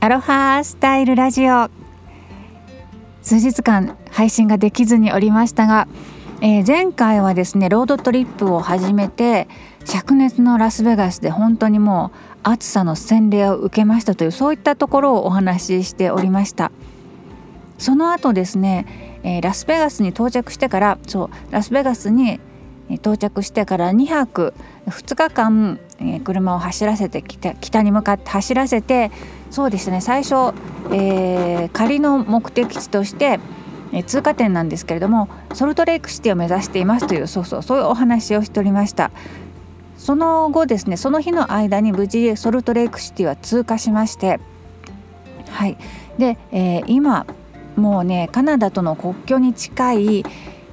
アロハスタイルラジオ。数日間配信ができずにおりましたが、えー、前回はですねロードトリップを始めて灼熱のラスベガスで本当にもう暑さの洗礼を受けましたというそういったところをお話ししておりました。その後ですね、えー、ラスベガスに到着してからそうラスベガスに到着してから2泊2日間、え、車を走らせて北北に向かって走らせてそうですね。最初、えー、仮の目的地として、え、通過点なんですけれどもソルトレイクシティを目指していますというそうそうそういうお話をしておりました。その後ですねその日の間に無事ソルトレイクシティは通過しましてはい。で、えー、今もうねカナダとの国境に近い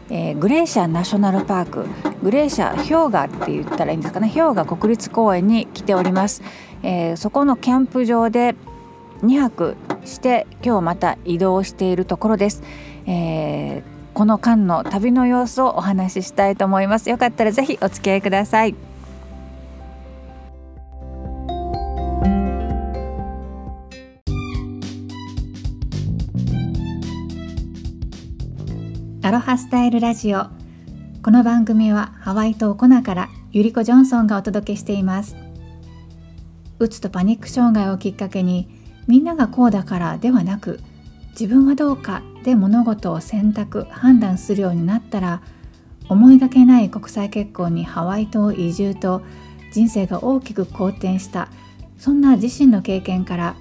えー、グレーシャーナショナルパークグレーシャー氷河って言ったらいいんですかね氷河国立公園に来ております、えー、そこのキャンプ場で2泊して今日また移動しているところです、えー、この間の旅の様子をお話ししたいと思います。よかったらぜひお付き合いください。アロハスタイルラジオ。この番組はハワイ島コナからゆりこジョンソンがお届けしています。うつとパニック障害をきっかけにみんながこうだからではなく自分はどうかで物事を選択判断するようになったら思いがけない国際結婚にハワイ島移住と人生が大きく好転したそんな自身の経験から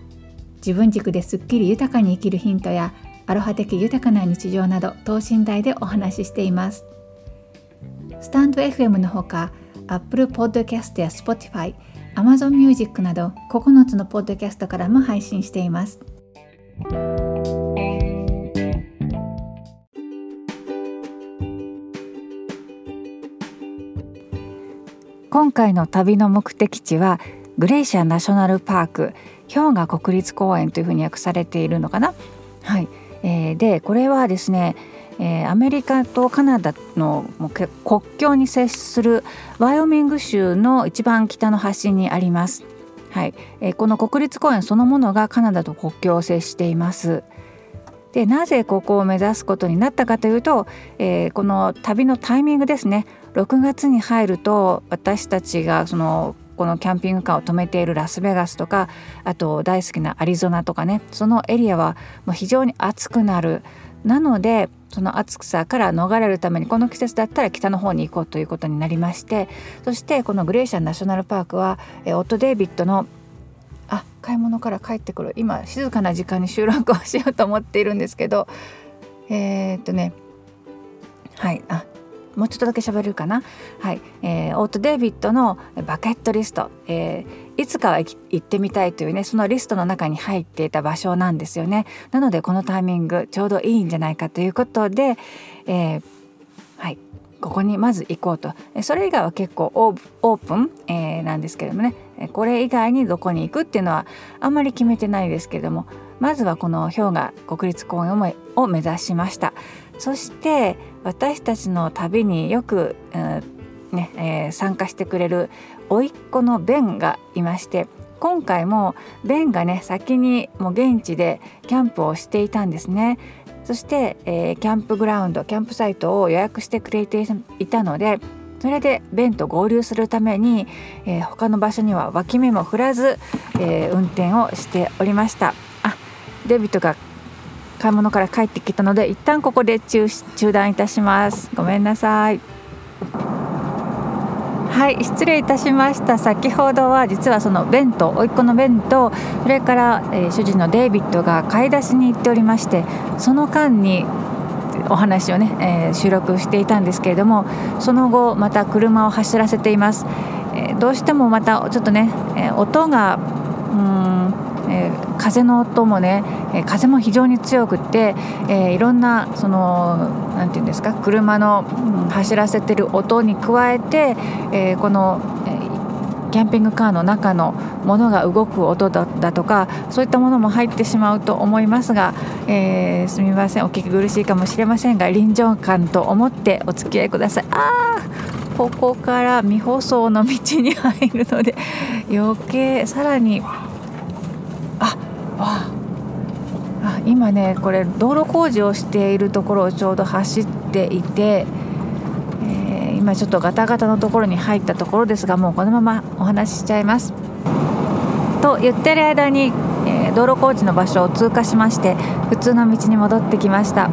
自分軸ですっきり豊かに生きるヒントやアロハ的豊かな日常など等身大でお話ししています。スタンド FM のほか Apple Podcast や Spotify、Amazon Music など9つのポッドキャストからも配信しています。今回の旅の目的地はグレイシャーナショナルパーク氷河国立公園というふうに訳されているのかな。はい、えー、でこれはですね、えー、アメリカとカナダの国境に接するワイオミング州の一番北の端にあります。はいえー、この国立公園そのものがカナダと国境を接しています。でなぜここを目指すことになったかというと、えー、この旅のタイミングですね6月に入ると私たちがそのこのキャンピングカーを止めているラスベガスとかあと大好きなアリゾナとかねそのエリアはもう非常に暑くなる。なのでその暑さから逃れるためにこの季節だったら北の方に行こうということになりましてそしてこのグレーシャンナショナルパークはえオット・デイビッドのあ買い物から帰ってくる。今静かな時間に収録をしようと思っているんですけどえー、っとねはいあもうちょっとだけ喋るかな。はい、えー、オート・デイビッドのバケットリスト、えー、いつかは行ってみたいというねそのリストの中に入っていた場所なんですよね。なのでこのタイミングちょうどいいんじゃないかということで、えー、はい。ここにまず行こうと。それ以外は結構オープン、えー、なんですけどもね。これ以外にどこに行くっていうのはあんまり決めてないですけれども。まずはこの氷河国立公園を目指しました。そして私たちの旅によく、うんねえー、参加してくれる甥っ子のベンがいまして今回もベンがね先にもう現地でキャンプをしていたんですね。そして、えー、キャンプグラウンドキャンプサイトを予約してくれていたのでそれでベンと合流するために、えー、他の場所には脇目も振らず、えー、運転をしておりました。あデビットが買い物から帰ってきたので一旦ここで中中断いたします。ごめんなさい。はい失礼いたしました。先ほどは実はそのベンと甥っ子のベンとそれから、えー、主人のデイビッドが買い出しに行っておりましてその間にお話をね、えー、収録していたんですけれどもその後また車を走らせています、えー、どうしてもまたちょっとね、え音がうんえー、風の音もね、え、風も非常に強くって、えー、いろんなその何て言うんですか車の、走らせてる音に加えて、えこの、えキャンピングカーの中のものが動く音だとかそういったものも入ってしまうと思いますが、えーすみませんお聞き苦しいかもしれませんが臨場感と思ってお付き合いください。あここから未舗装の道に入るので余計さらにあ今ねこれ道路工事をしているところをちょうど走っていて、えー、今ちょっとガタガタのところに入ったところですがもうこのままお話ししちゃいます。と言ってる間に、えー、道路工事の場所を通過しまして普通の道に戻ってきました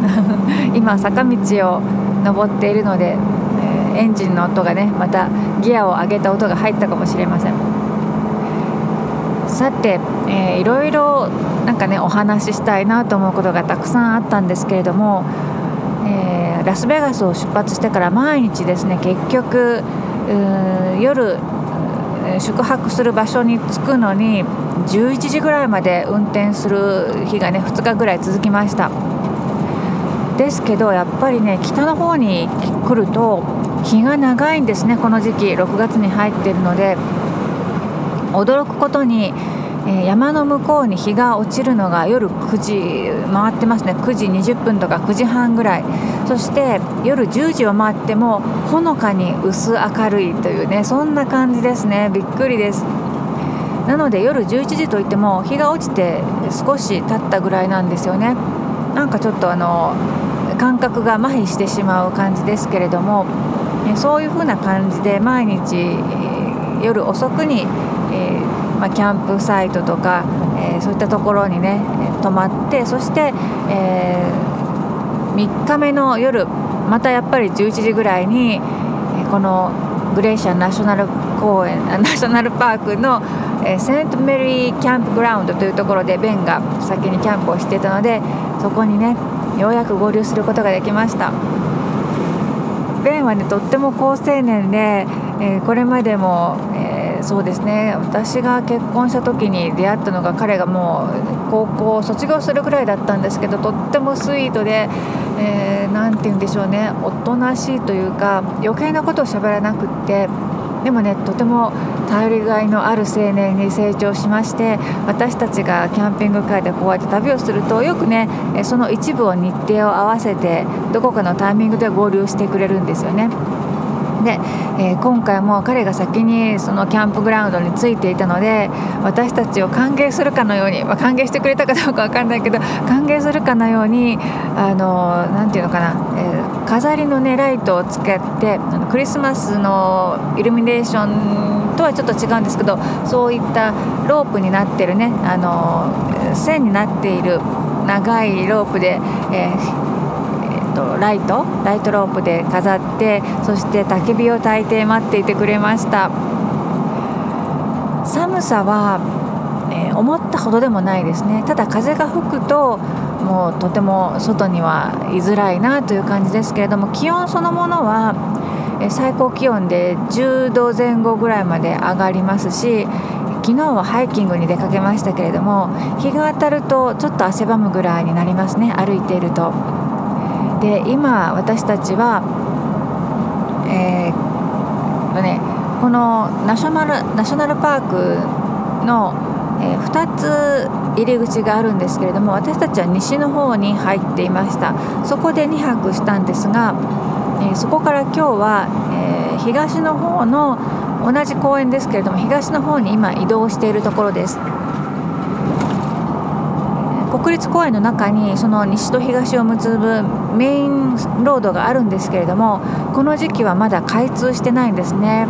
今坂道を登っているので、えー、エンジンの音がねまたギアを上げた音が入ったかもしれませんさて、えー、いろいろなんかねお話ししたいなと思うことがたくさんあったんですけれども、えー、ラスベガスを出発してから毎日ですね結局夜宿泊する場所に着くのに11時ぐらいまで運転する日がね2日ぐらい続きました。ですけどやっぱりね北の方に来ると日が長いんですねこの時期6月に入っているので。驚くことにえ山の向こうに日が落ちるのが夜9時回ってますね。9時20分とか9時半ぐらい。そして夜10時を回ってもほのかに薄明るいというねそんな感じですね。びっくりです。なので夜11時といっても日が落ちて少し経ったぐらいなんですよね。なんかちょっとあの感覚が麻痺してしまう感じですけれどもそういう風な感じで毎日夜遅くに、まあ、キャンプサイトとか、えー、そういったところにね泊まってそして、えー、3日目の夜またやっぱり11時ぐらいにこのグレーシャンナショナル公園 ナショナルパークの、えー、セントメリーキャンプグラウンドというところでベンが先にキャンプをしてたのでそこにねようやく合流することができました。ベンはねとっても好青年で、えー、これまでも、そうですね私が結婚した時に出会ったのが彼がもう高校を卒業するぐらいだったんですけどとってもスイートで何、えー、て言うんでしょうねおとなしいというか余計なことを喋らなくってでもねとても頼りがいのある青年に成長しまして私たちがキャンピングカーでこうやって旅をするとよくねその一部を日程を合わせてどこかのタイミングで合流してくれるんですよね。で、えー、今回も彼が先にそのキャンプグラウンドに着いていたので私たちを歓迎するかのように、まあ、歓迎してくれたかどうか分かんないけど歓迎するかのようにあのて言うのかな、えー、飾りのねライトをつけてあのクリスマスのイルミネーションとはちょっと違うんですけどそういったロープになってるねあの線になっている長いロープで、えーとライトライトロープで飾ってそして焚き火を焚いて待っていてくれました。寒さは、えー、思ったほどでもないですね。ただ風が吹くともうとても外には居づらいなという感じですけれども気温そのものは最高気温で10度前後ぐらいまで上がりますし昨日はハイキングに出かけましたけれども日が当たるとちょっと汗ばむぐらいになりますね。歩いていると。で今私たちは、えーね、このナショナルナショナルパークの、えー、2つ入り口があるんですけれども私たちは西の方に入っていましたそこで2泊したんですが、えー、そこから今日は、えー、東の方の同じ公園ですけれども東の方に今移動しているところです。国立公園の中にその西と東を結ぶメインロードがあるんですけれどもこの時期はまだ開通してないんですね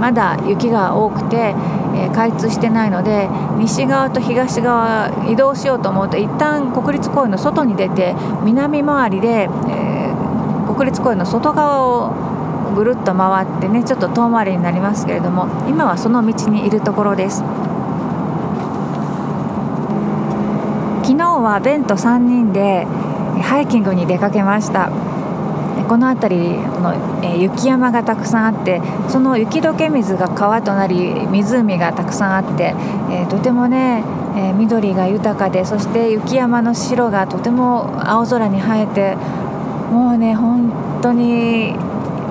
まだ雪が多くて、え、開通してないので西側と東側移動しようと思うと一旦国立公園の外に出て南回りで、えー、国立公園の外側をぐるっと回ってねちょっと遠回りになりますけれども今はその道にいるところです。昨日はベンと3人でハイキングに出かけました。この辺りの、え雪山がたくさんあってその雪解け水が川となり湖がたくさんあって、えとてもね、え緑が豊かでそして雪山の白がとても青空に映えてもうね本当に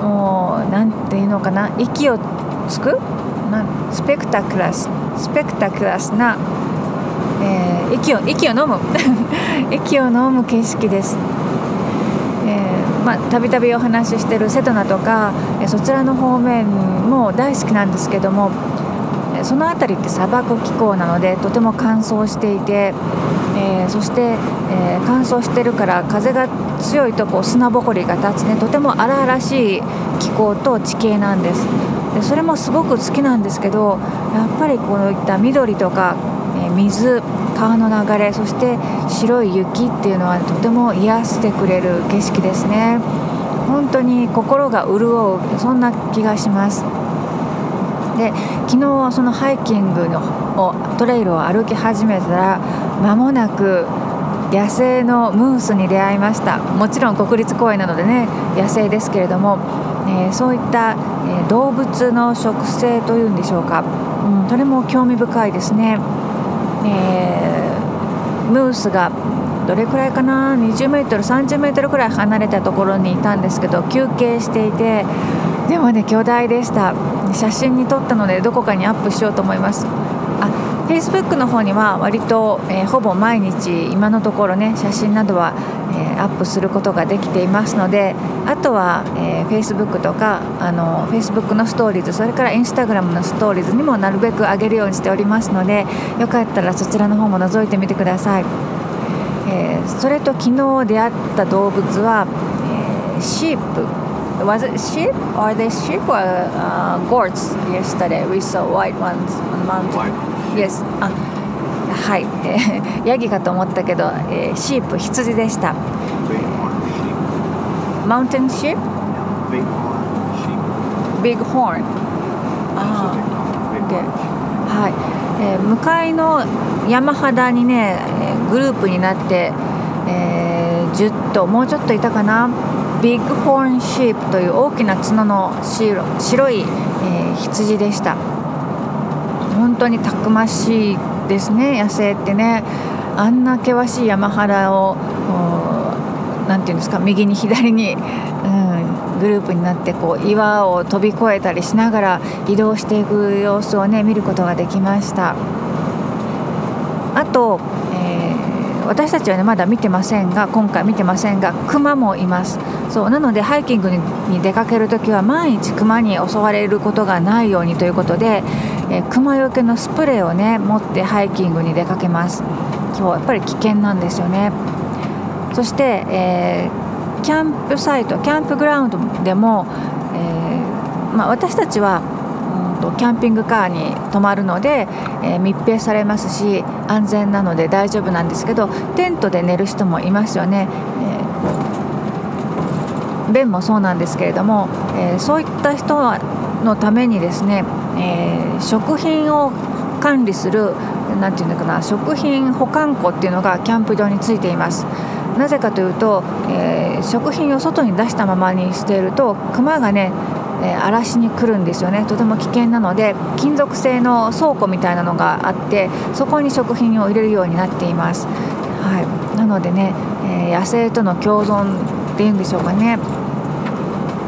もう何て言うのかな息をつく？スペクタクラススペクタクラスなえー、息を息を飲む 息を飲む景色です。たびたびお話ししてるセトナとかそちらの方面も大好きなんですけどもその辺りって砂漠気候なのでとても乾燥していて、えー、そして、えー、乾燥してるから風が強いとこう砂ぼこりが立つねとても荒々しい気候と地形なんですでそれもすごく好きなんですけどやっぱりこういった緑とか、水川の流れそして白い雪っていうのはとても癒してくれる景色ですね。本当に心が潤うそんな気がします。で昨日そのハイキングのトレイルを歩き始めたら間もなく野生のムースに出会いました。もちろん国立公園なのでね野生ですけれども、えー、そういった、えー、動物の食性というんでしょうか、うん、それも興味深いですね、えー、ムースがどれくらいかな？20メートル30メートルくらい離れたところにいたんですけど休憩していてでもね巨大でした。写真に撮ったのでどこかにアップしようと思います。あ Facebook の方には割と、えー、ほぼ毎日今のところね写真などは、えー、アップすることができていますのであとは、えー、Facebook とかあの Facebook のストーリーズそれから Instagram のストーリーズにもなるべく上げるようにしておりますのでよかったらそちらの方も覗いてみてください、えー、それと昨日出会った動物は、えー、シープ was it sheep? Are they sheep or uh, goats yesterday? We saw white ones on mountain. White. Yes. あはい、えー、ヤギかと思ったけど、えー、シープ羊でした。Mountain sheep? Big horn sheep. Big horn. ああ、OK。はい。えー、向かいの山肌にね、グループになって、えー、10頭もうちょっといたかなビッグホーンシープという大きな角の白白い、えー、羊でした本当にたくましいですね野生ってね。あんな険しい山肌を何て言うんですか右に左に、うん、グループになってこう岩を飛び越えたりしながら移動していく様子をね見ることができました。あとえ私たちはねまだ見てませんが今回見てませんがクマもいます。そうなのでハイキングに出かける時は毎日クマに襲われることがないようにということで、えクマよけのスプレーをね持ってハイキングに出かけますそうやっぱり危険なんですよねそして、えー、キャンプサイトキャンプグラウンドでも、えー、まあ、私たちはとキャンピングカーに泊まるので、えー、密閉されますし安全なので大丈夫なんですけどテントで寝る人もいますよね。えー、便もそうなんですけれども、えー、そういった人のためにですね、えー、食品を管理する何て言うのかな食品保管庫っていうのがキャンプ場についています。なぜかというと、えー、食品を外に出したままにしているとクマがねえ、荒らしに来るんですよね。とても危険なので金属製の倉庫みたいなのがあってそこに食品を入れるようになっています、はい、なのでね、えー、野生との共存っていうんでしょうかね、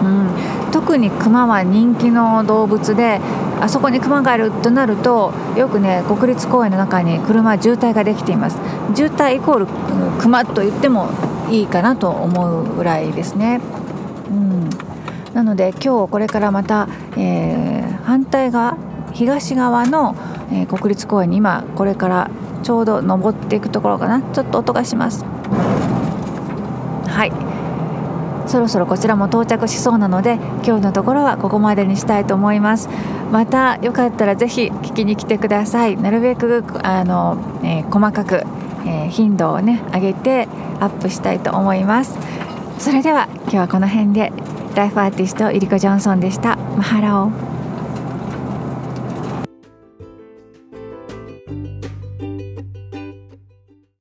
うん、特にクマは人気の動物であそこにクマがいるとなるとよくね国立公園の中に車渋滞ができています。渋滞イコールクマと言ってもいいかなと思うぐらいですね。うん。なので今日これからまた、えー、反対側東側の、えー、国立公園に今これからちょうど登っていくところかな。ちょっと音がします。はい。そろそろこちらも到着しそうなので今日のところはここまでにしたいと思います。またよかったらぜひ聞きに来てください。なるべくあの、えー、細かく、えー、頻度をね上げてアップしたいと思います。それでは今日はこの辺で。ライフアーティストイリコ・ジョンソンでした。マハロー。